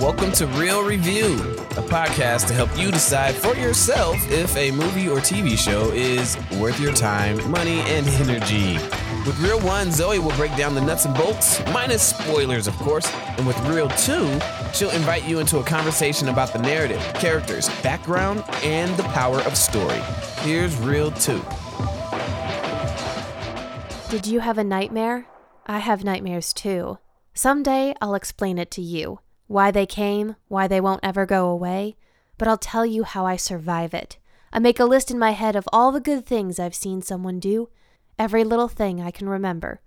Welcome to Reel Review, a podcast to help you decide for yourself if a movie or TV show is worth your time, money, and energy. With Reel 1, Zoe will break down the nuts and bolts, minus spoilers, of course. And with Reel 2, she'll invite you into a conversation about the narrative, characters, background, and the power of story. Here's Reel 2. Did you have a nightmare? I have nightmares too. Someday I'll explain it to you why they came, why they won't ever go away, but I'll tell you how I survive it. I make a list in my head of all the good things I've seen someone do, every little thing I can remember.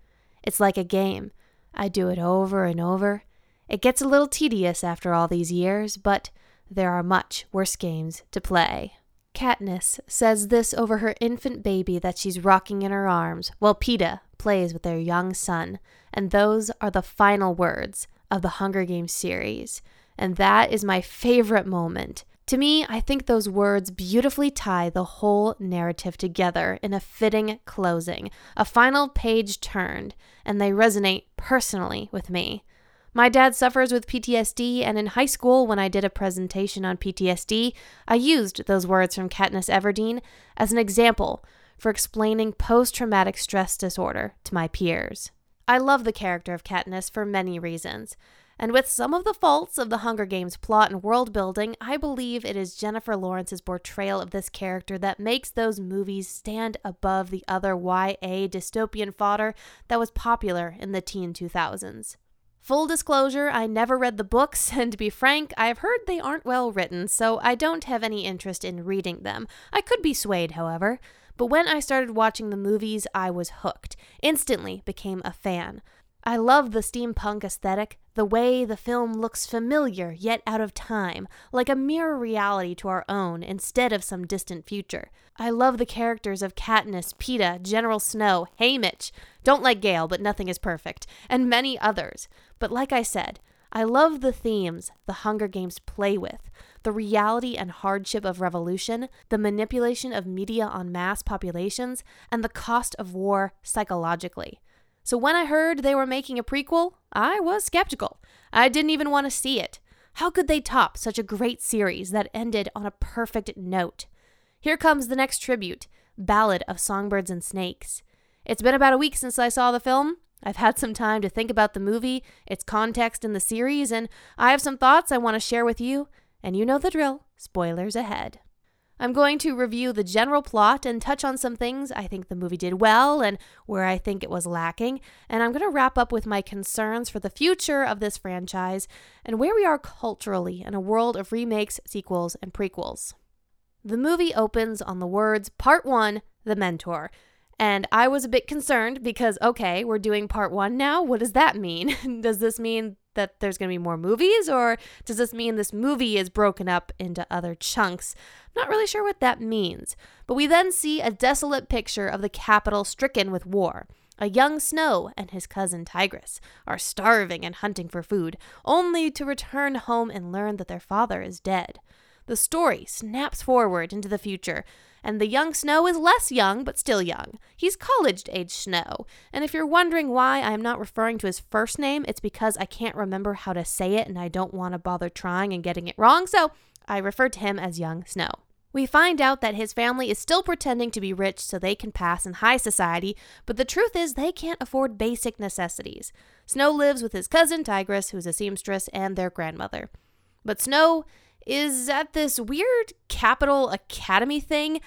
It's like a game. I do it over and over. It gets a little tedious after all these years, but there are much worse games to play. Katniss says this over her infant baby that she's rocking in her arms, while Peeta plays with their young son, and those are the final words of the Hunger Games series. And that is my favorite moment. To me, I think those words beautifully tie the whole narrative together in a fitting closing, a final page turned, and they resonate personally with me. My dad suffers with PTSD, and in high school, when I did a presentation on PTSD, I used those words from Katniss Everdeen as an example for explaining post traumatic stress disorder to my peers. I love the character of Katniss for many reasons. And with some of the faults of the Hunger Games plot and world building, I believe it is Jennifer Lawrence's portrayal of this character that makes those movies stand above the other YA dystopian fodder that was popular in the teen 2000s. Full disclosure, I never read the books, and to be frank, I've heard they aren't well written, so I don't have any interest in reading them. I could be swayed, however. But when I started watching the movies, I was hooked, instantly became a fan. I love the steampunk aesthetic, the way the film looks familiar yet out of time, like a mirror reality to our own instead of some distant future. I love the characters of Katniss, Peeta, General Snow, Haymitch, Don't Like Gale, but Nothing is Perfect, and many others. But like I said, I love the themes the Hunger Games play with the reality and hardship of revolution, the manipulation of media on mass populations, and the cost of war psychologically. So when I heard they were making a prequel, I was skeptical. I didn't even want to see it. How could they top such a great series that ended on a perfect note? Here comes the next tribute Ballad of Songbirds and Snakes. It's been about a week since I saw the film. I've had some time to think about the movie, its context in the series, and I have some thoughts I want to share with you. And you know the drill spoilers ahead. I'm going to review the general plot and touch on some things I think the movie did well and where I think it was lacking. And I'm going to wrap up with my concerns for the future of this franchise and where we are culturally in a world of remakes, sequels, and prequels. The movie opens on the words Part 1 The Mentor. And I was a bit concerned because, okay, we're doing part one now. What does that mean? does this mean that there's going to be more movies, or does this mean this movie is broken up into other chunks? I'm not really sure what that means. But we then see a desolate picture of the capital stricken with war. A young Snow and his cousin Tigris are starving and hunting for food, only to return home and learn that their father is dead. The story snaps forward into the future and the young Snow is less young, but still young. He's college age Snow. And if you're wondering why I am not referring to his first name, it's because I can't remember how to say it and I don't want to bother trying and getting it wrong, so I refer to him as young Snow. We find out that his family is still pretending to be rich so they can pass in high society, but the truth is they can't afford basic necessities. Snow lives with his cousin Tigris, who's a seamstress, and their grandmother. But Snow is at this weird capital academy thing.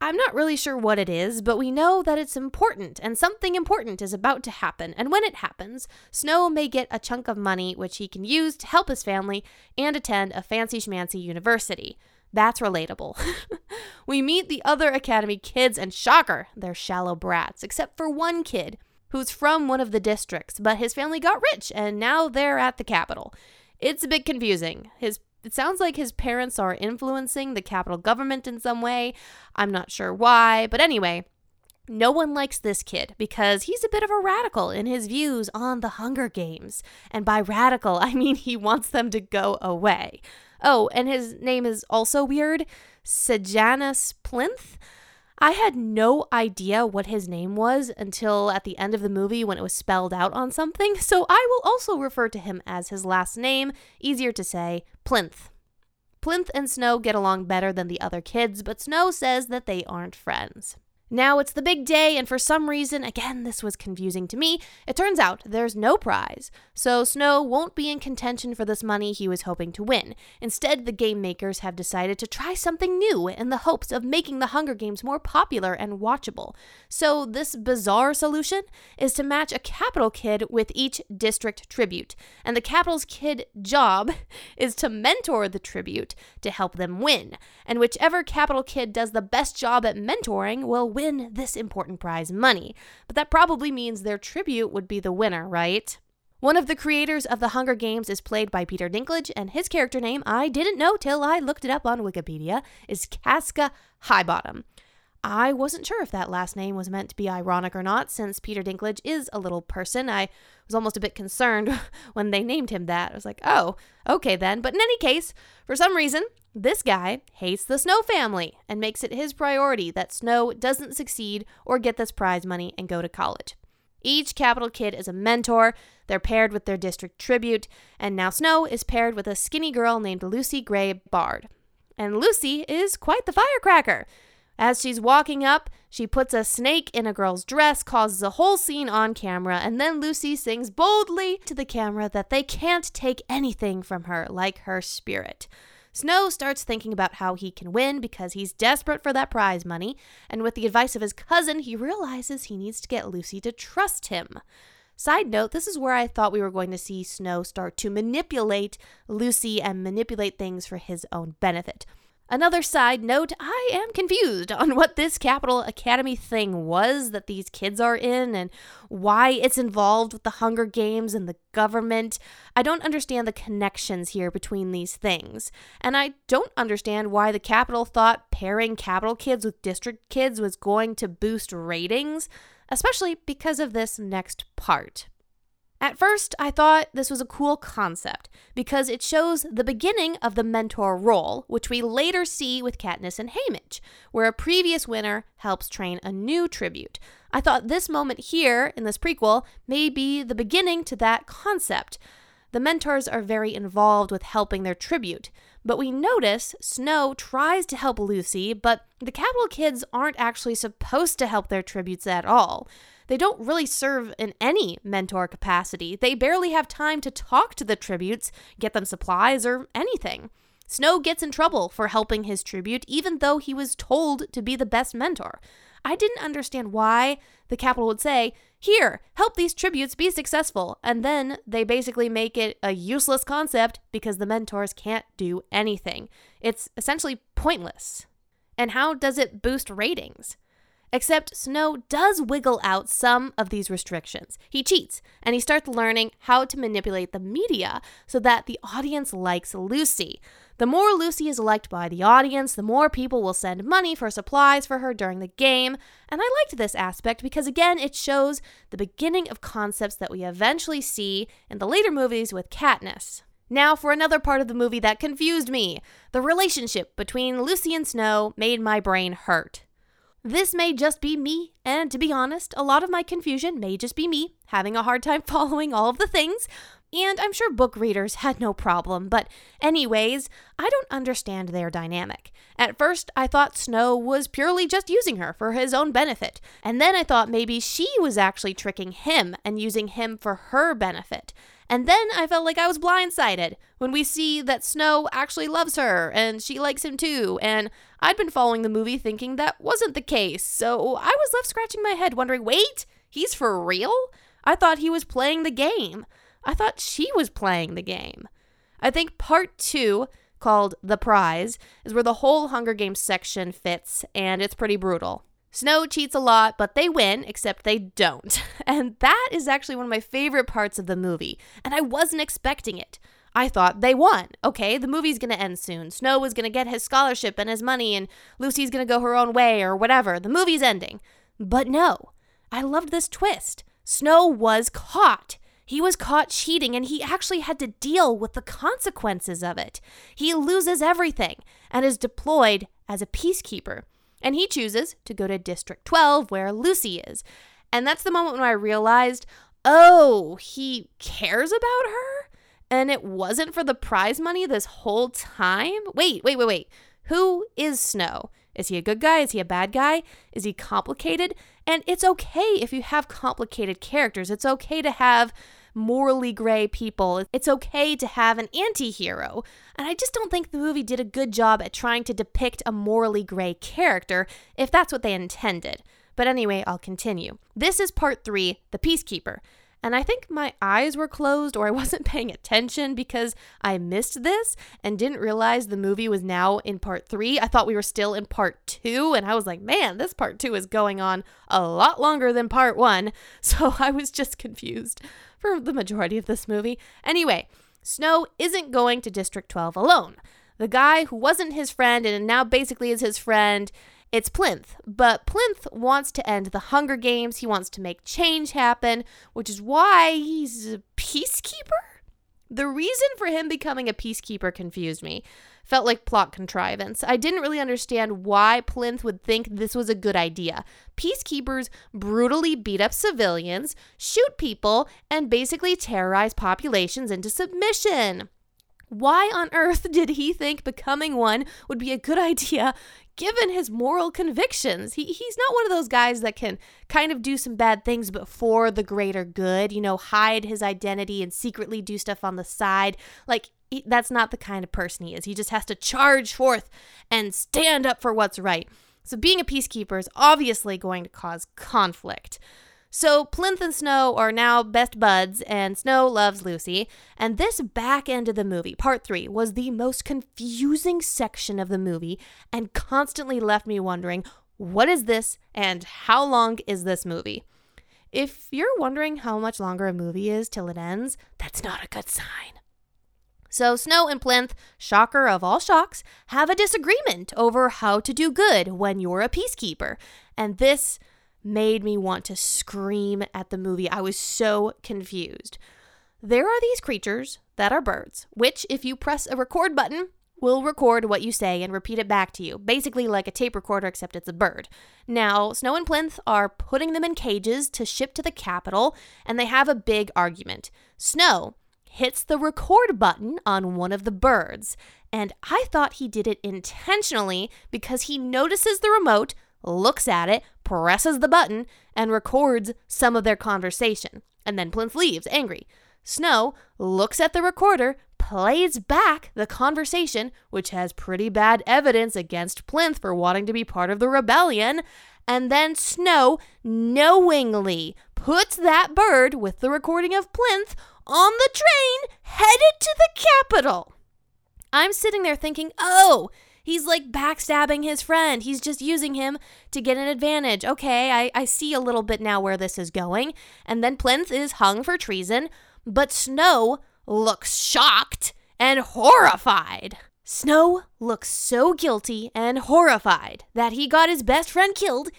I'm not really sure what it is, but we know that it's important and something important is about to happen. And when it happens, Snow may get a chunk of money which he can use to help his family and attend a fancy schmancy university. That's relatable. we meet the other Academy kids, and shocker, they're shallow brats, except for one kid who's from one of the districts, but his family got rich and now they're at the capital. It's a bit confusing. His it sounds like his parents are influencing the capital government in some way. I'm not sure why, but anyway, no one likes this kid because he's a bit of a radical in his views on the Hunger Games. And by radical, I mean he wants them to go away. Oh, and his name is also weird Sejanus Plinth. I had no idea what his name was until at the end of the movie when it was spelled out on something, so I will also refer to him as his last name, easier to say, Plinth. Plinth and Snow get along better than the other kids, but Snow says that they aren't friends. Now it's the big day, and for some reason, again, this was confusing to me, it turns out there's no prize. So Snow won't be in contention for this money he was hoping to win. Instead, the game makers have decided to try something new in the hopes of making the Hunger Games more popular and watchable. So, this bizarre solution is to match a capital kid with each district tribute. And the capital's kid job is to mentor the tribute to help them win. And whichever capital kid does the best job at mentoring will win win this important prize money. But that probably means their tribute would be the winner, right? One of the creators of The Hunger Games is played by Peter Dinklage, and his character name, I didn't know till I looked it up on Wikipedia, is Casca Highbottom. I wasn't sure if that last name was meant to be ironic or not, since Peter Dinklage is a little person. I was almost a bit concerned when they named him that. I was like, oh, okay then. But in any case, for some reason, this guy hates the Snow family and makes it his priority that Snow doesn't succeed or get this prize money and go to college. Each capital kid is a mentor. They're paired with their district tribute, and now Snow is paired with a skinny girl named Lucy Gray Baird. And Lucy is quite the firecracker. As she's walking up, she puts a snake in a girl's dress, causes a whole scene on camera, and then Lucy sings boldly to the camera that they can't take anything from her, like her spirit. Snow starts thinking about how he can win because he's desperate for that prize money, and with the advice of his cousin, he realizes he needs to get Lucy to trust him. Side note, this is where I thought we were going to see Snow start to manipulate Lucy and manipulate things for his own benefit. Another side note I am confused on what this Capital Academy thing was that these kids are in and why it's involved with the Hunger Games and the government. I don't understand the connections here between these things. And I don't understand why the Capital thought pairing Capital kids with District kids was going to boost ratings, especially because of this next part. At first, I thought this was a cool concept because it shows the beginning of the mentor role, which we later see with Katniss and Haymitch, where a previous winner helps train a new tribute. I thought this moment here in this prequel may be the beginning to that concept. The mentors are very involved with helping their tribute, but we notice Snow tries to help Lucy, but the capital kids aren't actually supposed to help their tributes at all. They don't really serve in any mentor capacity. They barely have time to talk to the tributes, get them supplies, or anything. Snow gets in trouble for helping his tribute, even though he was told to be the best mentor. I didn't understand why the capital would say, Here, help these tributes be successful, and then they basically make it a useless concept because the mentors can't do anything. It's essentially pointless. And how does it boost ratings? Except Snow does wiggle out some of these restrictions. He cheats and he starts learning how to manipulate the media so that the audience likes Lucy. The more Lucy is liked by the audience, the more people will send money for supplies for her during the game. And I liked this aspect because, again, it shows the beginning of concepts that we eventually see in the later movies with Katniss. Now, for another part of the movie that confused me the relationship between Lucy and Snow made my brain hurt. This may just be me, and to be honest, a lot of my confusion may just be me having a hard time following all of the things, and I'm sure book readers had no problem, but, anyways, I don't understand their dynamic. At first, I thought Snow was purely just using her for his own benefit, and then I thought maybe she was actually tricking him and using him for her benefit. And then I felt like I was blindsided when we see that Snow actually loves her and she likes him too. And I'd been following the movie thinking that wasn't the case. So I was left scratching my head wondering wait, he's for real? I thought he was playing the game. I thought she was playing the game. I think part two, called The Prize, is where the whole Hunger Games section fits, and it's pretty brutal. Snow cheats a lot, but they win, except they don't. And that is actually one of my favorite parts of the movie, and I wasn't expecting it. I thought they won. Okay, the movie's gonna end soon. Snow was gonna get his scholarship and his money, and Lucy's gonna go her own way or whatever. The movie's ending. But no, I loved this twist. Snow was caught. He was caught cheating and he actually had to deal with the consequences of it. He loses everything and is deployed as a peacekeeper. And he chooses to go to District 12, where Lucy is. And that's the moment when I realized, oh, he cares about her? And it wasn't for the prize money this whole time? Wait, wait, wait, wait. Who is Snow? Is he a good guy? Is he a bad guy? Is he complicated? And it's okay if you have complicated characters. It's okay to have morally gray people. It's okay to have an anti hero. And I just don't think the movie did a good job at trying to depict a morally gray character if that's what they intended. But anyway, I'll continue. This is part three The Peacekeeper. And I think my eyes were closed or I wasn't paying attention because I missed this and didn't realize the movie was now in part three. I thought we were still in part two. And I was like, man, this part two is going on a lot longer than part one. So I was just confused for the majority of this movie. Anyway, Snow isn't going to District 12 alone. The guy who wasn't his friend and now basically is his friend it's Plinth, but Plinth wants to end the Hunger Games. He wants to make change happen, which is why he's a peacekeeper. The reason for him becoming a peacekeeper confused me. Felt like plot contrivance. I didn't really understand why Plinth would think this was a good idea. Peacekeepers brutally beat up civilians, shoot people, and basically terrorize populations into submission. Why on earth did he think becoming one would be a good idea given his moral convictions. He, he's not one of those guys that can kind of do some bad things but for the greater good, you know, hide his identity and secretly do stuff on the side. Like, he, that's not the kind of person he is. He just has to charge forth and stand up for what's right. So, being a peacekeeper is obviously going to cause conflict. So Plinth and Snow are now best buds, and Snow loves Lucy. And this back end of the movie, part three, was the most confusing section of the movie and constantly left me wondering what is this and how long is this movie? If you're wondering how much longer a movie is till it ends, that's not a good sign. So Snow and Plinth, shocker of all shocks, have a disagreement over how to do good when you're a peacekeeper. And this made me want to scream at the movie. I was so confused. There are these creatures that are birds, which, if you press a record button, will record what you say and repeat it back to you, basically like a tape recorder, except it's a bird. Now, Snow and Plinth are putting them in cages to ship to the capital, and they have a big argument. Snow hits the record button on one of the birds, and I thought he did it intentionally because he notices the remote, looks at it, presses the button, and records some of their conversation. And then Plinth leaves, angry. Snow looks at the recorder, plays back the conversation, which has pretty bad evidence against Plinth for wanting to be part of the rebellion, and then Snow knowingly puts that bird with the recording of Plinth on the train headed to the capital. I'm sitting there thinking, oh, He's like backstabbing his friend. He's just using him to get an advantage. Okay, I, I see a little bit now where this is going. And then Plinth is hung for treason, but Snow looks shocked and horrified. Snow looks so guilty and horrified that he got his best friend killed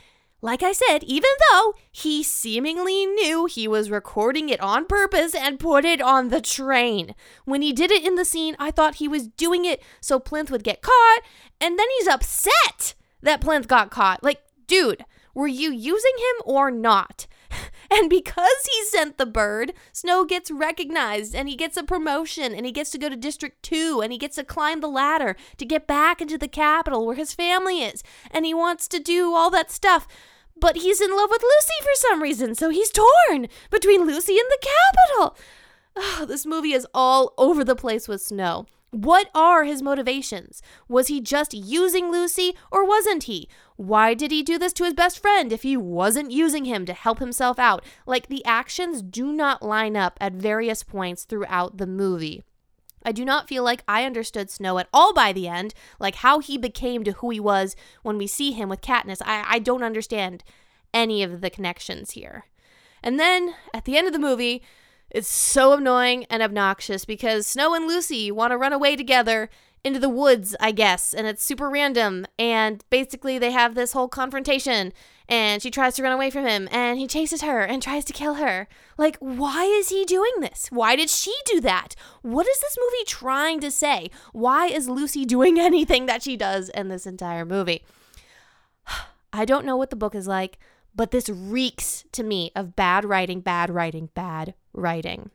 like I said, even though he seemingly knew he was recording it on purpose and put it on the train. When he did it in the scene, I thought he was doing it so Plinth would get caught, and then he's upset that Plinth got caught. Like, dude, were you using him or not? And because he sent the bird, Snow gets recognized and he gets a promotion and he gets to go to District 2 and he gets to climb the ladder to get back into the capital where his family is. And he wants to do all that stuff but he's in love with Lucy for some reason, so he's torn between Lucy and the capital. Oh, this movie is all over the place with Snow. What are his motivations? Was he just using Lucy or wasn't he? Why did he do this to his best friend if he wasn't using him to help himself out? Like the actions do not line up at various points throughout the movie. I do not feel like I understood Snow at all by the end, like how he became to who he was when we see him with Katniss. I, I don't understand any of the connections here. And then at the end of the movie, it's so annoying and obnoxious because Snow and Lucy want to run away together into the woods, I guess, and it's super random. And basically, they have this whole confrontation, and she tries to run away from him, and he chases her and tries to kill her. Like, why is he doing this? Why did she do that? What is this movie trying to say? Why is Lucy doing anything that she does in this entire movie? I don't know what the book is like, but this reeks to me of bad writing, bad writing, bad writing.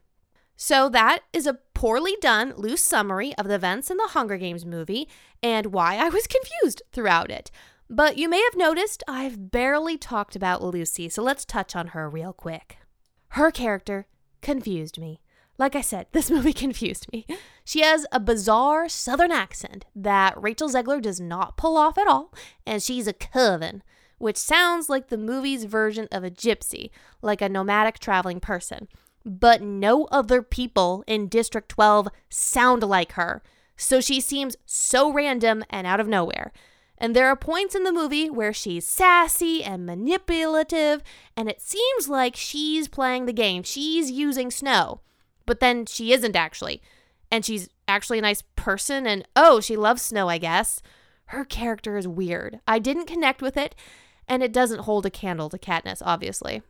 So, that is a poorly done, loose summary of the events in the Hunger Games movie and why I was confused throughout it. But you may have noticed I've barely talked about Lucy, so let's touch on her real quick. Her character confused me. Like I said, this movie confused me. She has a bizarre southern accent that Rachel Zegler does not pull off at all, and she's a Covey, which sounds like the movie's version of a gypsy, like a nomadic traveling person. But no other people in District 12 sound like her, so she seems so random and out of nowhere. And there are points in the movie where she's sassy and manipulative, and it seems like she's playing the game. She's using Snow, but then she isn't actually. And she's actually a nice person, and oh, she loves Snow, I guess. Her character is weird. I didn't connect with it, and it doesn't hold a candle to Katniss, obviously.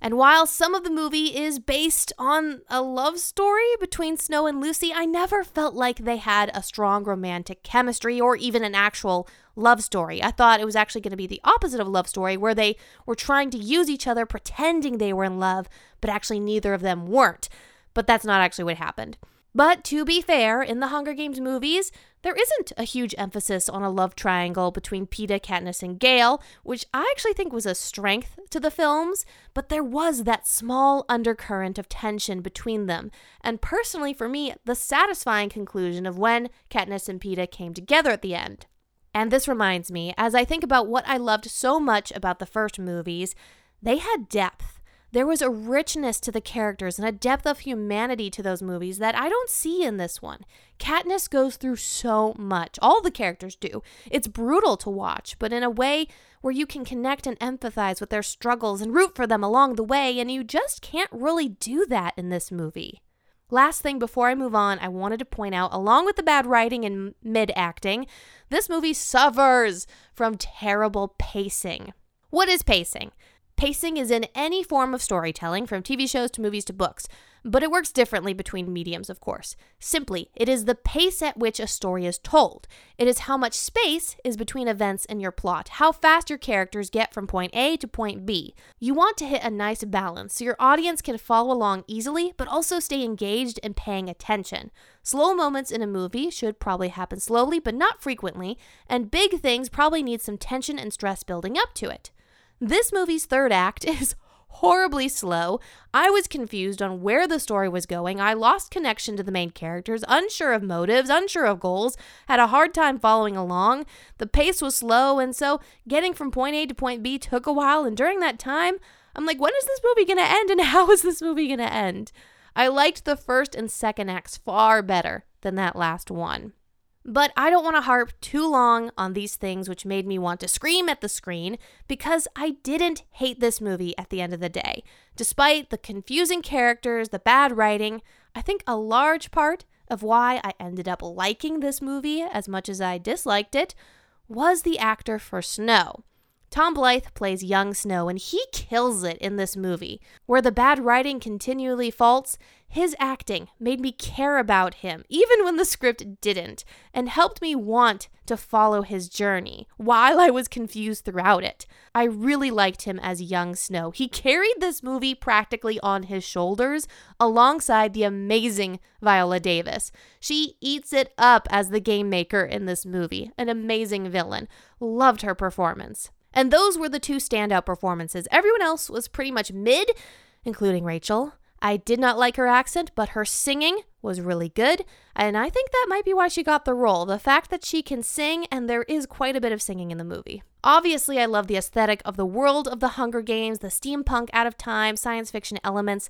And while some of the movie is based on a love story between Snow and Lucy, I never felt like they had a strong romantic chemistry or even an actual love story. I thought it was actually going to be the opposite of a love story, where they were trying to use each other, pretending they were in love, but actually neither of them weren't. But that's not actually what happened. But to be fair, in the Hunger Games movies, there isn't a huge emphasis on a love triangle between Peeta, Katniss, and Gale, which I actually think was a strength to the films, but there was that small undercurrent of tension between them. And personally, for me, the satisfying conclusion of when Katniss and Peeta came together at the end. And this reminds me, as I think about what I loved so much about the first movies, they had depth. There was a richness to the characters and a depth of humanity to those movies that I don't see in this one. Katniss goes through so much. All the characters do. It's brutal to watch, but in a way where you can connect and empathize with their struggles and root for them along the way, and you just can't really do that in this movie. Last thing before I move on, I wanted to point out, along with the bad writing and mid acting, this movie suffers from terrible pacing. What is pacing? Pacing is in any form of storytelling, from TV shows to movies to books, but it works differently between mediums, of course. Simply, it is the pace at which a story is told. It is how much space is between events in your plot, how fast your characters get from point A to point B. You want to hit a nice balance so your audience can follow along easily, but also stay engaged and paying attention. Slow moments in a movie should probably happen slowly, but not frequently, and big things probably need some tension and stress building up to it. This movie's third act is horribly slow. I was confused on where the story was going. I lost connection to the main characters, unsure of motives, unsure of goals, had a hard time following along. The pace was slow, and so getting from point A to point B took a while. And during that time, I'm like, when is this movie going to end and how is this movie going to end? I liked the first and second acts far better than that last one. But I don't want to harp too long on these things which made me want to scream at the screen because I didn't hate this movie at the end of the day. Despite the confusing characters, the bad writing, I think a large part of why I ended up liking this movie as much as I disliked it was the actor for Snow. Tom Blythe plays young Snow, and he kills it in this movie. Where the bad writing continually faults, his acting made me care about him, even when the script didn't, and helped me want to follow his journey while I was confused throughout it. I really liked him as young Snow. He carried this movie practically on his shoulders alongside the amazing Viola Davis. She eats it up as the game maker in this movie, an amazing villain. Loved her performance. And those were the two standout performances. Everyone else was pretty much mid, including Rachel. I did not like her accent, but her singing was really good, and I think that might be why she got the role. The fact that she can sing, and there is quite a bit of singing in the movie. Obviously, I love the aesthetic of the world of the Hunger Games, the steampunk out of time, science fiction elements.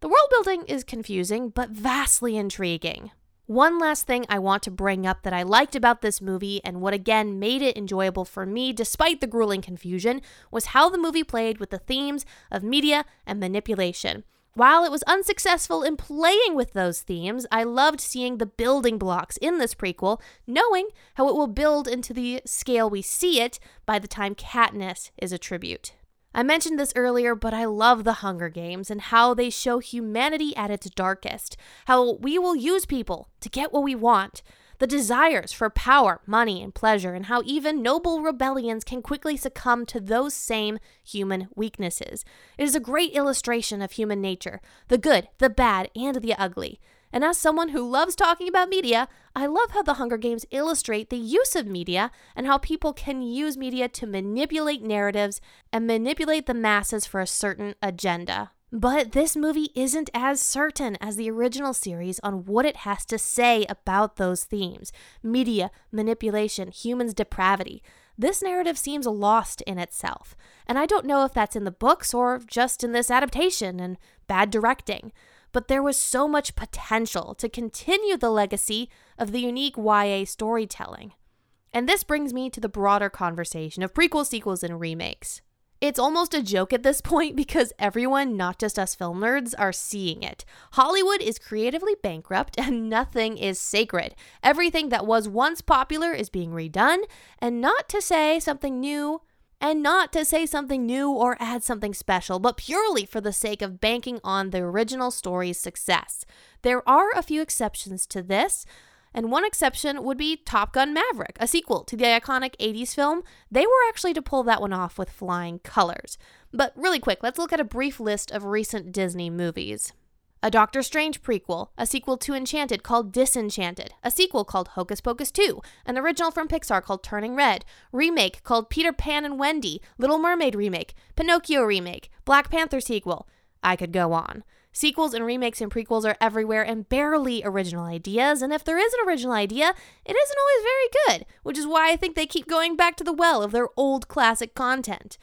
The world building is confusing, but vastly intriguing. One last thing I want to bring up that I liked about this movie and what again made it enjoyable for me despite the grueling confusion was how the movie played with the themes of media and manipulation. While it was unsuccessful in playing with those themes, I loved seeing the building blocks in this prequel, knowing how it will build into the scale we see it by the time Katniss is a tribute. I mentioned this earlier, but I love the Hunger Games and how they show humanity at its darkest. How we will use people to get what we want. the desires for power, money, and pleasure, and how even noble rebellions can quickly succumb to those same human weaknesses. It is a great illustration of human nature the good, the bad, and the ugly. And as someone who loves talking about media, I love how the Hunger Games illustrate the use of media and how people can use media to manipulate narratives and manipulate the masses for a certain agenda. But this movie isn't as certain as the original series on what it has to say about those themes media, manipulation, humans' depravity. This narrative seems lost in itself, and I don't know if that's in the books or just in this adaptation and bad directing but there was so much potential to continue the legacy of the unique YA storytelling. And this brings me to the broader conversation of prequels, sequels, and remakes. It's almost a joke at this point because everyone, not just us film nerds, are seeing it. Hollywood is creatively bankrupt and nothing is sacred. Everything that was once popular is being redone, and not to say something new and not to say something new or add something special, but purely for the sake of banking on the original story's success. There are a few exceptions to this, and one exception would be Top Gun Maverick, a sequel to the iconic 80s film. They were actually to pull that one off with flying colors. But really quick, let's look at a brief list of recent Disney movies a Doctor Strange prequel, a sequel to Enchanted called Disenchanted, a sequel called Hocus Pocus 2, an original from Pixar called Turning Red, remake called Peter Pan and Wendy, Little Mermaid remake, Pinocchio remake, Black Panther sequel. I could go on. Sequels and remakes and prequels are everywhere and barely original ideas, and if there is an original idea, it isn't always very good, which is why I think they keep going back to the well of their old classic content.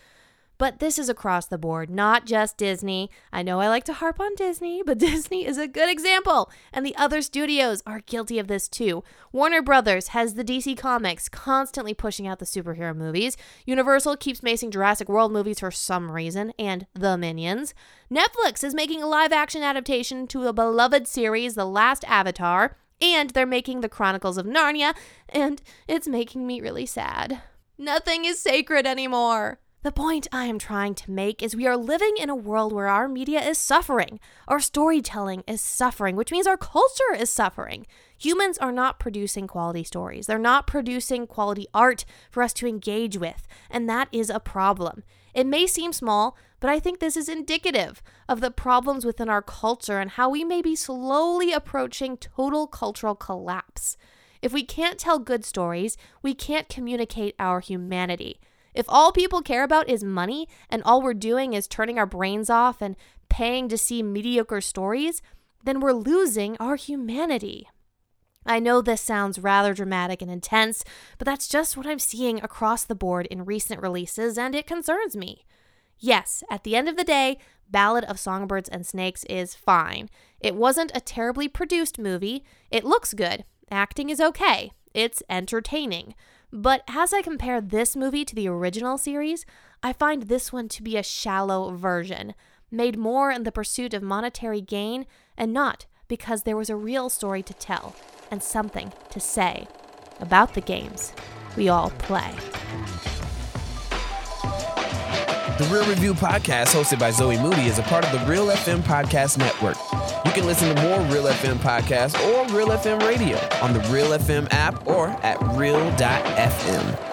But this is across the board, not just Disney. I know I like to harp on Disney, but Disney is a good example, and the other studios are guilty of this too. Warner Brothers has the DC Comics constantly pushing out the superhero movies. Universal keeps making Jurassic World movies for some reason, and The Minions. Netflix is making a live action adaptation to a beloved series, The Last Avatar, and they're making The Chronicles of Narnia, and it's making me really sad. Nothing is sacred anymore. The point I am trying to make is we are living in a world where our media is suffering. Our storytelling is suffering, which means our culture is suffering. Humans are not producing quality stories. They're not producing quality art for us to engage with, and that is a problem. It may seem small, but I think this is indicative of the problems within our culture and how we may be slowly approaching total cultural collapse. If we can't tell good stories, we can't communicate our humanity. If all people care about is money and all we're doing is turning our brains off and paying to see mediocre stories, then we're losing our humanity. I know this sounds rather dramatic and intense, but that's just what I'm seeing across the board in recent releases, and it concerns me. Yes, at the end of the day, Ballad of Songbirds and Snakes is fine. It wasn't a terribly produced movie. It looks good. Acting is okay. It's entertaining. But as I compare this movie to the original series, I find this one to be a shallow version, made more in the pursuit of monetary gain and not because there was a real story to tell and something to say about the games we all play. The Reel Review podcast, hosted by Zoe Moody, is a part of the Real FM Podcast Network. You can listen to more Real FM podcasts or Real FM radio on the Real FM app or at Real.fm.